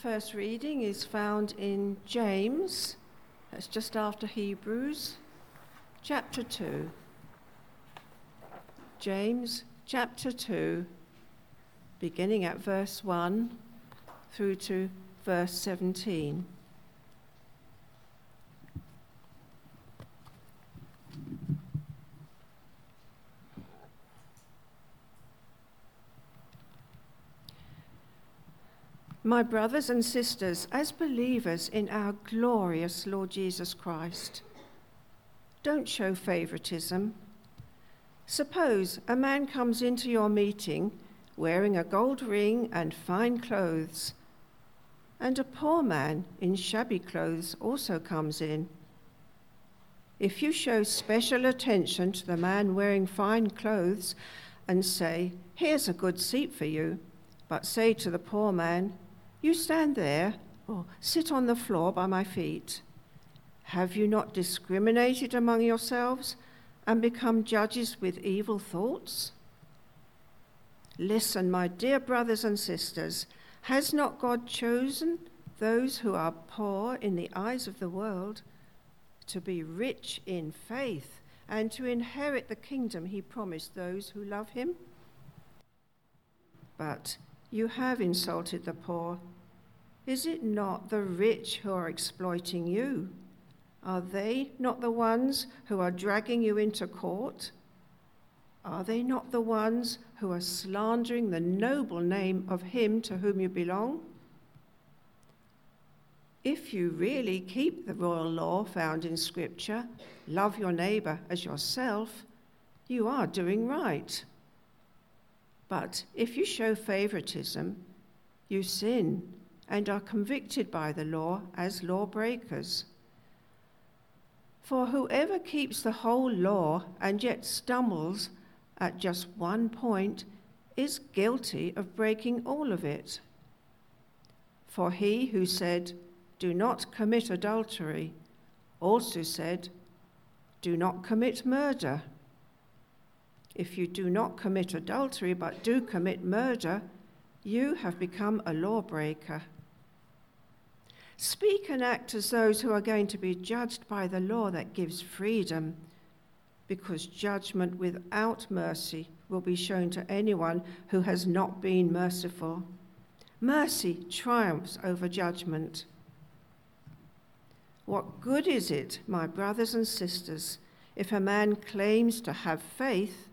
first reading is found in James, that's just after Hebrews, chapter 2. James chapter 2, beginning at verse 1 through to verse 17. My brothers and sisters, as believers in our glorious Lord Jesus Christ, don't show favoritism. Suppose a man comes into your meeting wearing a gold ring and fine clothes, and a poor man in shabby clothes also comes in. If you show special attention to the man wearing fine clothes and say, Here's a good seat for you, but say to the poor man, you stand there or sit on the floor by my feet. Have you not discriminated among yourselves and become judges with evil thoughts? Listen, my dear brothers and sisters, has not God chosen those who are poor in the eyes of the world to be rich in faith and to inherit the kingdom he promised those who love him? But you have insulted the poor. Is it not the rich who are exploiting you? Are they not the ones who are dragging you into court? Are they not the ones who are slandering the noble name of him to whom you belong? If you really keep the royal law found in Scripture, love your neighbour as yourself, you are doing right. But if you show favoritism, you sin and are convicted by the law as lawbreakers. For whoever keeps the whole law and yet stumbles at just one point is guilty of breaking all of it. For he who said, Do not commit adultery, also said, Do not commit murder. If you do not commit adultery but do commit murder, you have become a lawbreaker. Speak and act as those who are going to be judged by the law that gives freedom, because judgment without mercy will be shown to anyone who has not been merciful. Mercy triumphs over judgment. What good is it, my brothers and sisters, if a man claims to have faith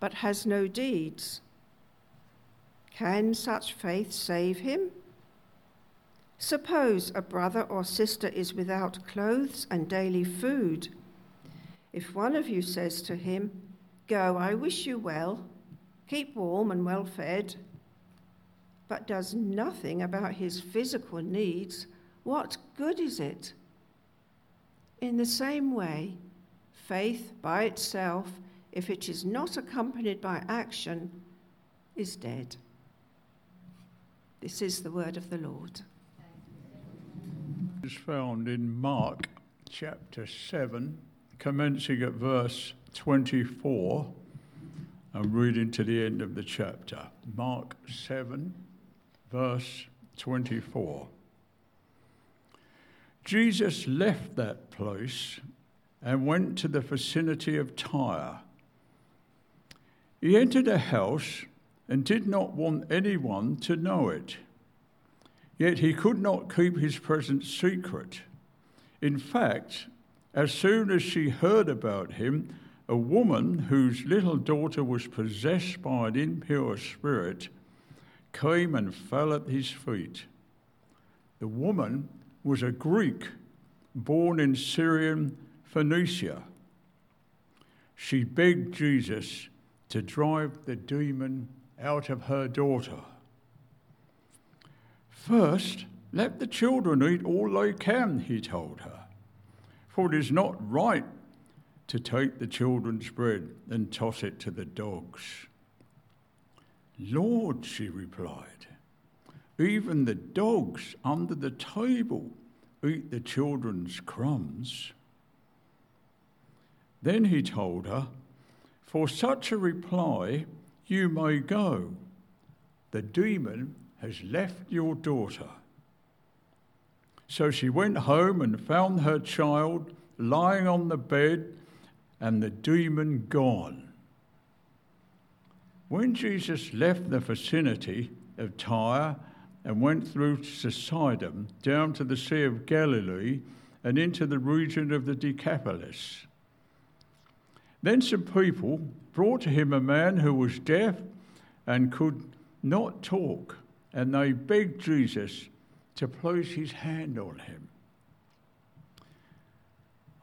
but has no deeds? Can such faith save him? Suppose a brother or sister is without clothes and daily food. If one of you says to him, Go, I wish you well, keep warm and well fed, but does nothing about his physical needs, what good is it? In the same way, faith by itself, if it is not accompanied by action, is dead. This is the word of the Lord. Is found in Mark chapter 7, commencing at verse 24 and reading to the end of the chapter. Mark 7, verse 24. Jesus left that place and went to the vicinity of Tyre. He entered a house and did not want anyone to know it. Yet he could not keep his presence secret. In fact, as soon as she heard about him, a woman whose little daughter was possessed by an impure spirit came and fell at his feet. The woman was a Greek born in Syrian Phoenicia. She begged Jesus to drive the demon out of her daughter. First, let the children eat all they can, he told her, for it is not right to take the children's bread and toss it to the dogs. Lord, she replied, even the dogs under the table eat the children's crumbs. Then he told her, For such a reply, you may go. The demon has left your daughter. So she went home and found her child lying on the bed and the demon gone. When Jesus left the vicinity of Tyre and went through to Sidon, down to the Sea of Galilee, and into the region of the Decapolis, then some people brought to him a man who was deaf and could not talk, and they begged Jesus to place his hand on him.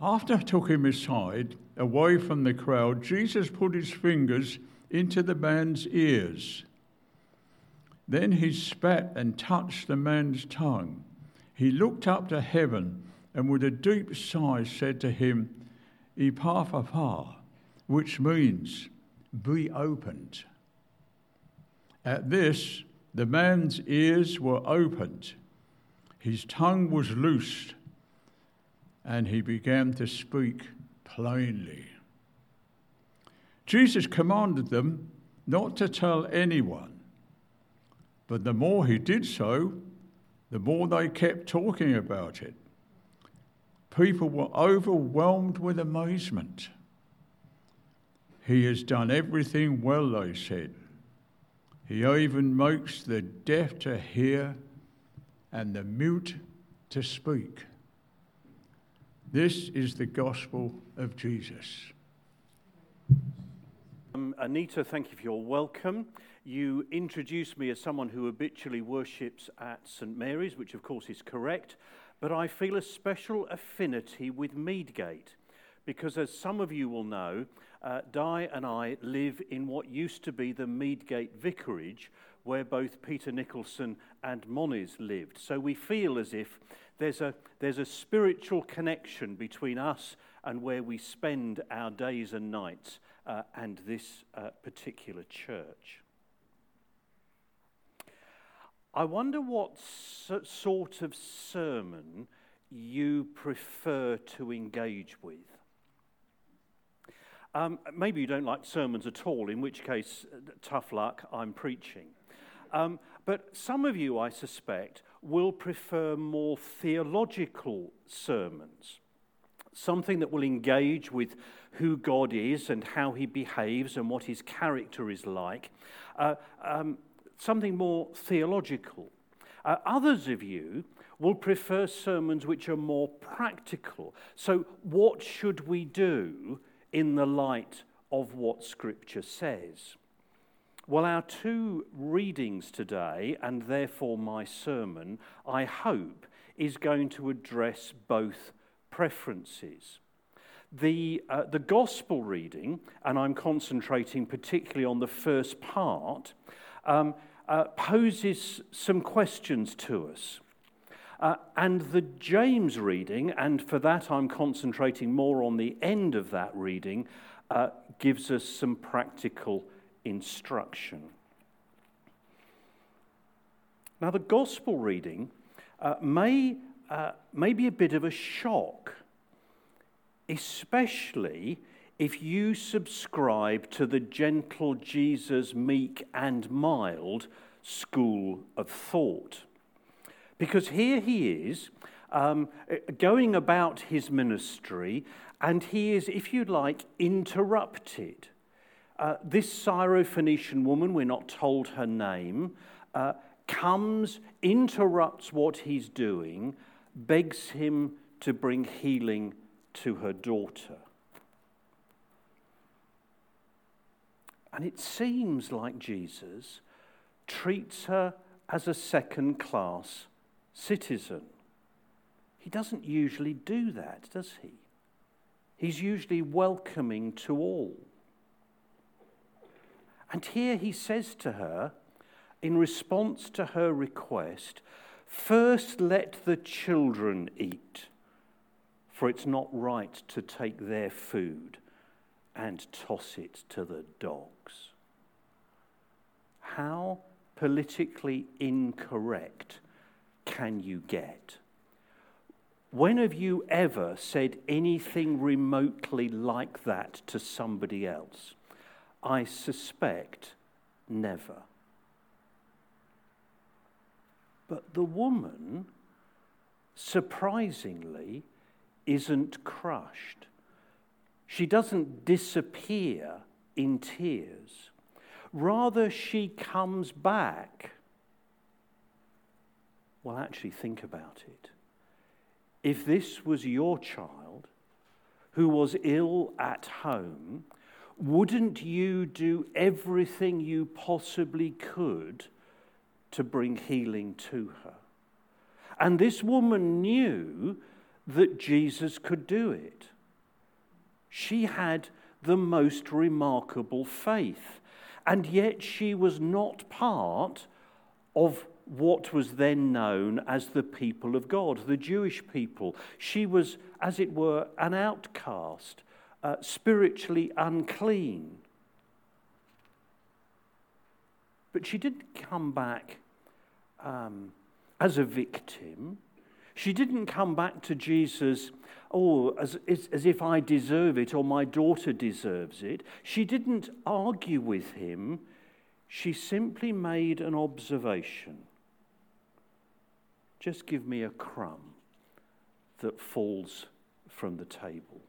After took him aside, away from the crowd, Jesus put his fingers into the man's ears. Then he spat and touched the man's tongue. He looked up to heaven and with a deep sigh said to him, Ephphatha, which means, be opened. At this, the man's ears were opened, his tongue was loosed, and he began to speak plainly. Jesus commanded them not to tell anyone, but the more he did so, the more they kept talking about it. People were overwhelmed with amazement. He has done everything well, they said. He even makes the deaf to hear and the mute to speak. This is the gospel of Jesus. Um, Anita, thank you for your welcome. You introduced me as someone who habitually worships at St Mary's, which of course is correct, but I feel a special affinity with Meadgate because, as some of you will know, uh, Di and I live in what used to be the Meadgate Vicarage, where both Peter Nicholson and Moniz lived. So we feel as if there's a, there's a spiritual connection between us and where we spend our days and nights uh, and this uh, particular church. I wonder what so, sort of sermon you prefer to engage with. Um, maybe you don't like sermons at all, in which case, tough luck, I'm preaching. Um, but some of you, I suspect, will prefer more theological sermons, something that will engage with who God is and how he behaves and what his character is like, uh, um, something more theological. Uh, others of you will prefer sermons which are more practical. So, what should we do in the light of what Scripture says? Well, our two readings today, and therefore my sermon, I hope, is going to address both preferences. The, uh, the gospel reading, and I'm concentrating particularly on the first part, um, uh, poses some questions to us. Uh, and the James reading, and for that I'm concentrating more on the end of that reading, uh, gives us some practical instruction. Now, the gospel reading uh, may, uh, may be a bit of a shock, especially if you subscribe to the gentle Jesus, meek and mild school of thought. Because here he is um, going about his ministry, and he is, if you like, interrupted. Uh, this Syrophoenician woman, we're not told her name, uh, comes, interrupts what he's doing, begs him to bring healing to her daughter. And it seems like Jesus treats her as a second class citizen. He doesn't usually do that, does he? He's usually welcoming to all. And here he says to her, in response to her request, First let the children eat, for it's not right to take their food and toss it to the dogs. How politically incorrect can you get? When have you ever said anything remotely like that to somebody else? I suspect never. But the woman surprisingly, isn't crushed. She doesn't disappear in tears. Rather, she comes back. Well, actually, think about it. If this was your child who was ill at home, wouldn't you do everything you possibly could to bring healing to her? And this woman knew that Jesus could do it. She had the most remarkable faith, and yet she was not part of what was then known as the people of God, the Jewish people. She was, as it were, an outcast uh, spiritually unclean. But she didn't come back um, as a victim. She didn't come back to Jesus, oh, as, as if I deserve it or my daughter deserves it. She didn't argue with him. She simply made an observation. Just give me a crumb that falls from the table.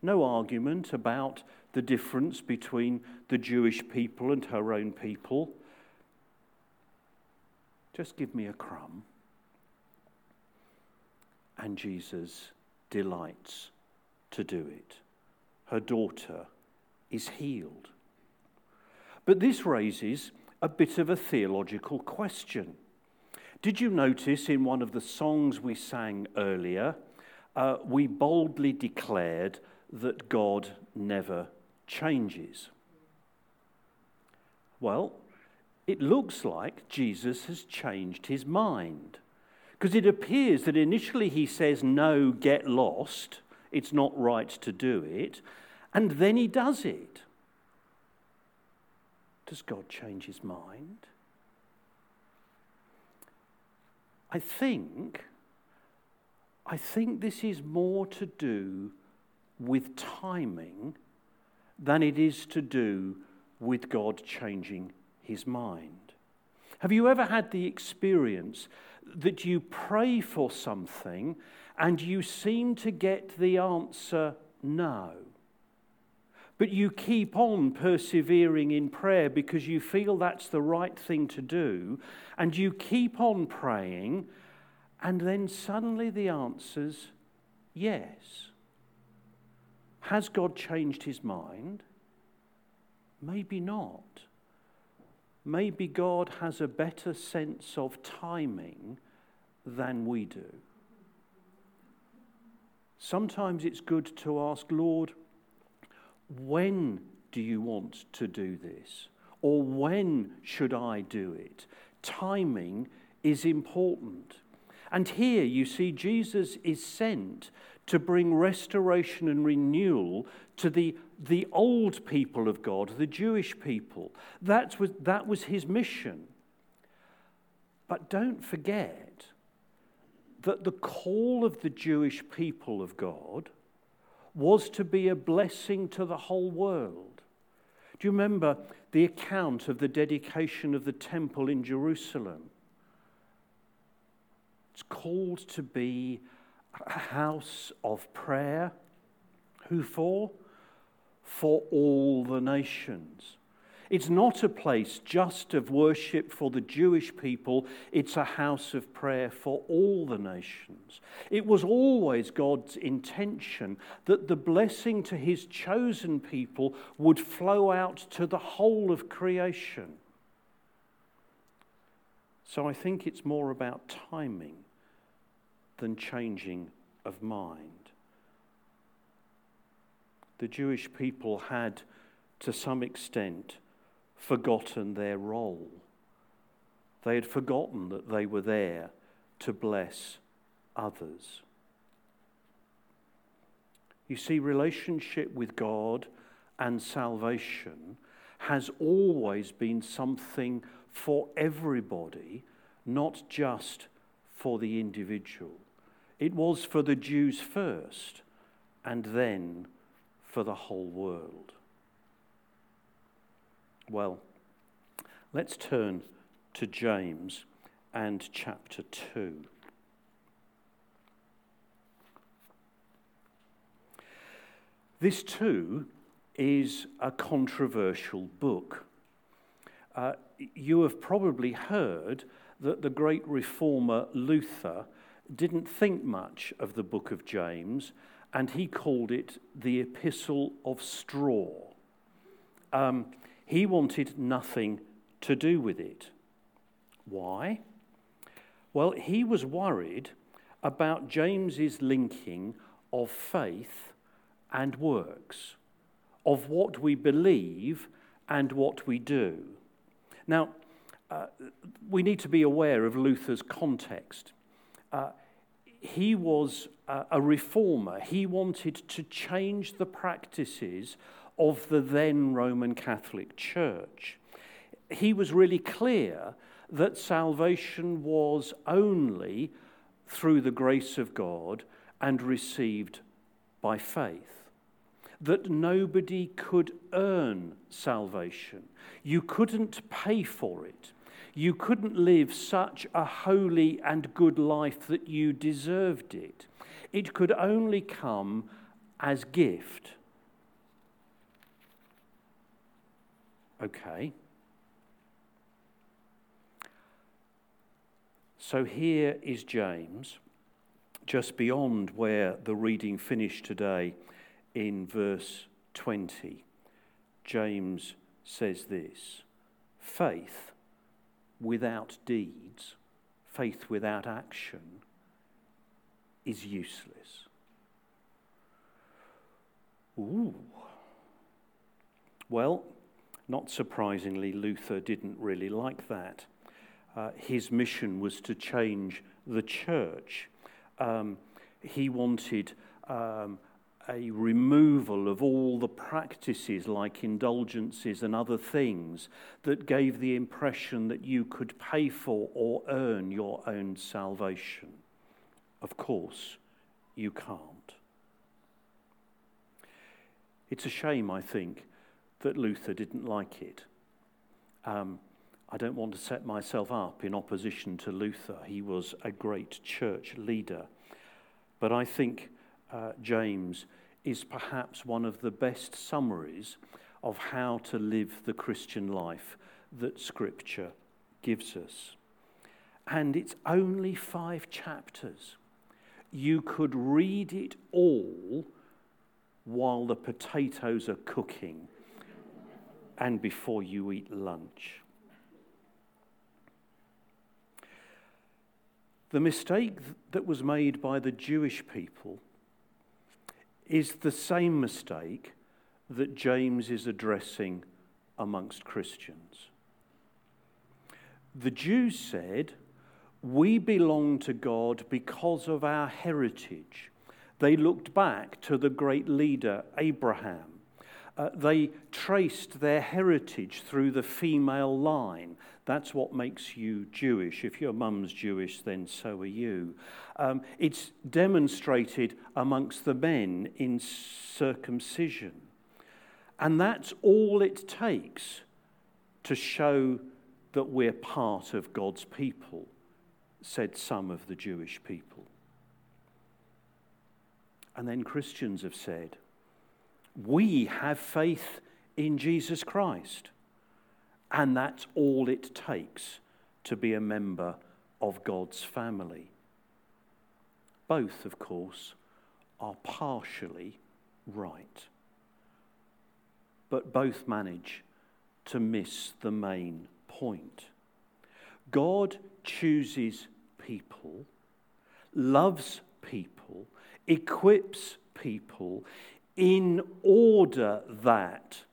No argument about the difference between the Jewish people and her own people. Just give me a crumb. And Jesus delights to do it. Her daughter is healed. But this raises a bit of a theological question. Did you notice in one of the songs we sang earlier, uh, we boldly declared that God never changes? Well, it looks like Jesus has changed his mind. Because it appears that initially he says, No, get lost. It's not right to do it. And then he does it. Does God change his mind? I think, I think this is more to do with timing than it is to do with God changing his mind. Have you ever had the experience that you pray for something and you seem to get the answer no? But you keep on persevering in prayer because you feel that's the right thing to do, and you keep on praying, and then suddenly the answer's yes. Has God changed his mind? Maybe not. Maybe God has a better sense of timing than we do. Sometimes it's good to ask, Lord, when do you want to do this? Or when should I do it? Timing is important. And here you see Jesus is sent to bring restoration and renewal to the, the old people of God, the Jewish people. That was, that was his mission. But don't forget that the call of the Jewish people of God was to be a blessing to the whole world. Do you remember the account of the dedication of the temple in Jerusalem? It's called to be a house of prayer. Who for? For all the nations. It's not a place just of worship for the Jewish people, it's a house of prayer for all the nations. It was always God's intention that the blessing to his chosen people would flow out to the whole of creation. So I think it's more about timing than changing of mind. The Jewish people had, to some extent, forgotten their role. They had forgotten that they were there to bless others. You see, relationship with God and salvation has always been something for everybody, not just for the individual. It was for the Jews first, and then for the whole world well. Let's turn to James and chapter 2. This, too, is a controversial book. Uh, you have probably heard that the great reformer Luther didn't think much of the book of James, and he called it the Epistle of Straw. Um, he wanted nothing to do with it. Why? Well, he was worried about James's linking of faith and works, of what we believe and what we do. Now, uh, we need to be aware of Luther's context. Uh, he was uh, a reformer. He wanted to change the practices of the then Roman Catholic Church. He was really clear that salvation was only through the grace of God and received by faith. That nobody could earn salvation. You couldn't pay for it. You couldn't live such a holy and good life that you deserved it. It could only come as gift. Okay. So here is James, just beyond where the reading finished today in verse 20. James says this faith without deeds, faith without action, is useless. Ooh. Well, not surprisingly, Luther didn't really like that. Uh, his mission was to change the church. Um, he wanted um, a removal of all the practices like indulgences and other things that gave the impression that you could pay for or earn your own salvation. Of course, you can't. It's a shame, I think, that Luther didn't like it. Um, I don't want to set myself up in opposition to Luther. He was a great church leader. But I think uh, James is perhaps one of the best summaries of how to live the Christian life that Scripture gives us. And it's only five chapters. You could read it all while the potatoes are cooking and before you eat lunch. The mistake that was made by the Jewish people is the same mistake that James is addressing amongst Christians. The Jews said, We belong to God because of our heritage. They looked back to the great leader, Abraham. Uh, they traced their heritage through the female line. That's what makes you Jewish. If your mum's Jewish, then so are you. Um, it's demonstrated amongst the men in circumcision. And that's all it takes to show that we're part of God's people, said some of the Jewish people. And then Christians have said, we have faith in Jesus Christ. And that's all it takes to be a member of God's family. Both, of course, are partially right. But both manage to miss the main point. God chooses people, loves people, equips people in order that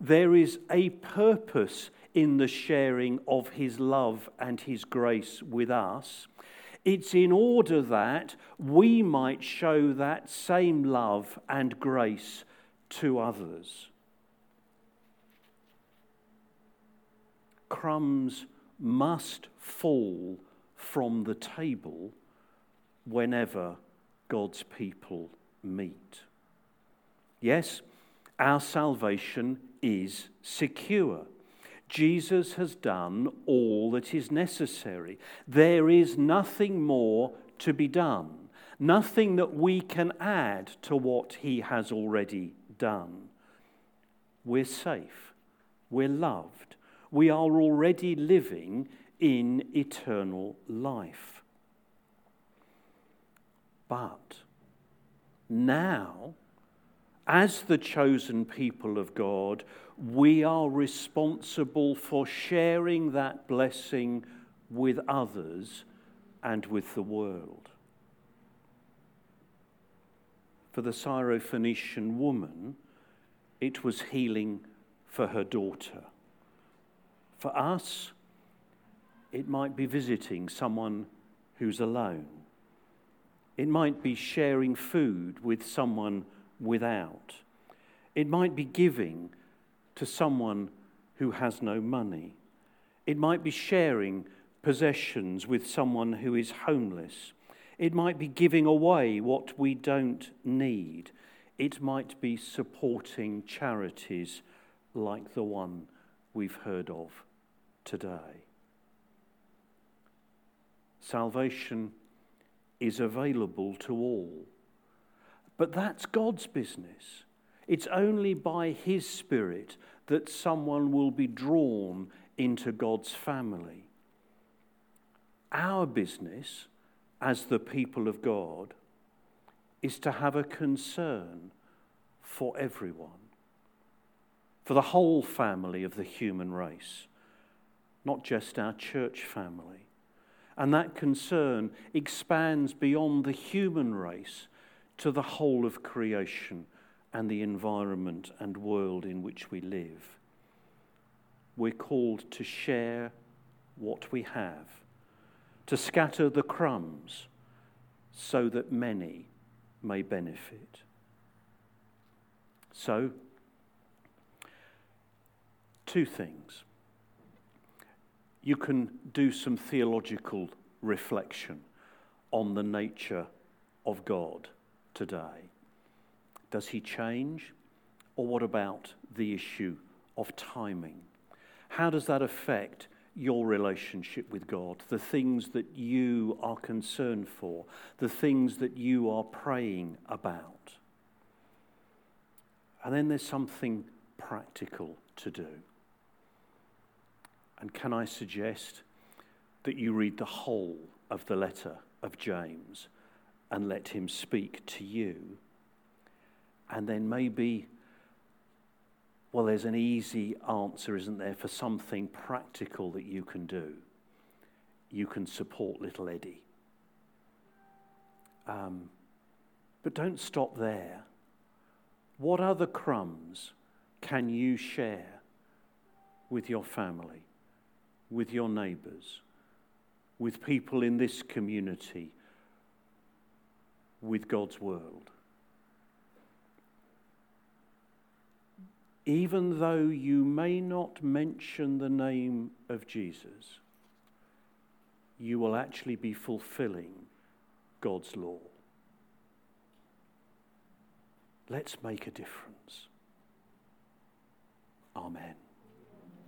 there is a purpose in the sharing of his love and his grace with us. It's in order that we might show that same love and grace to others. Crumbs must fall from the table whenever God's people meet. Yes, our salvation is secure. Jesus has done all that is necessary. There is nothing more to be done, nothing that we can add to what he has already done, we're safe, we're loved, we are already living in eternal life. But now, as the chosen people of God, we are responsible for sharing that blessing with others and with the world. For the Syrophoenician woman, it was healing for her daughter. For us, it might be visiting someone who's alone. It might be sharing food with someone without. It might be giving to someone who has no money. It might be sharing possessions with someone who is homeless. It might be giving away what we don't need. It might be supporting charities like the one we've heard of today. Salvation is available to all. But that's God's business. It's only by His Spirit that someone will be drawn into God's family. Our business as the people of God is to have a concern for everyone, for the whole family of the human race, not just our church family. And that concern expands beyond the human race to the whole of creation and the environment and world in which we live. We're called to share what we have, to scatter the crumbs so that many may benefit. So, two things. You can do some theological reflection on the nature of God today? Does he change? Or what about the issue of timing? How does that affect your relationship with God, the things that you are concerned for, the things that you are praying about? And then there's something practical to do. And can I suggest that you read the whole of the letter of James and let Him speak to you. And then maybe, well, there's an easy answer, isn't there, for something practical that you can do. You can support little Eddie. Um, but don't stop there. What other crumbs can you share with your family, with your neighbours, with people in this community? With God's world. Even though you may not mention the name of Jesus, you will actually be fulfilling God's law. Let's make a difference. Amen.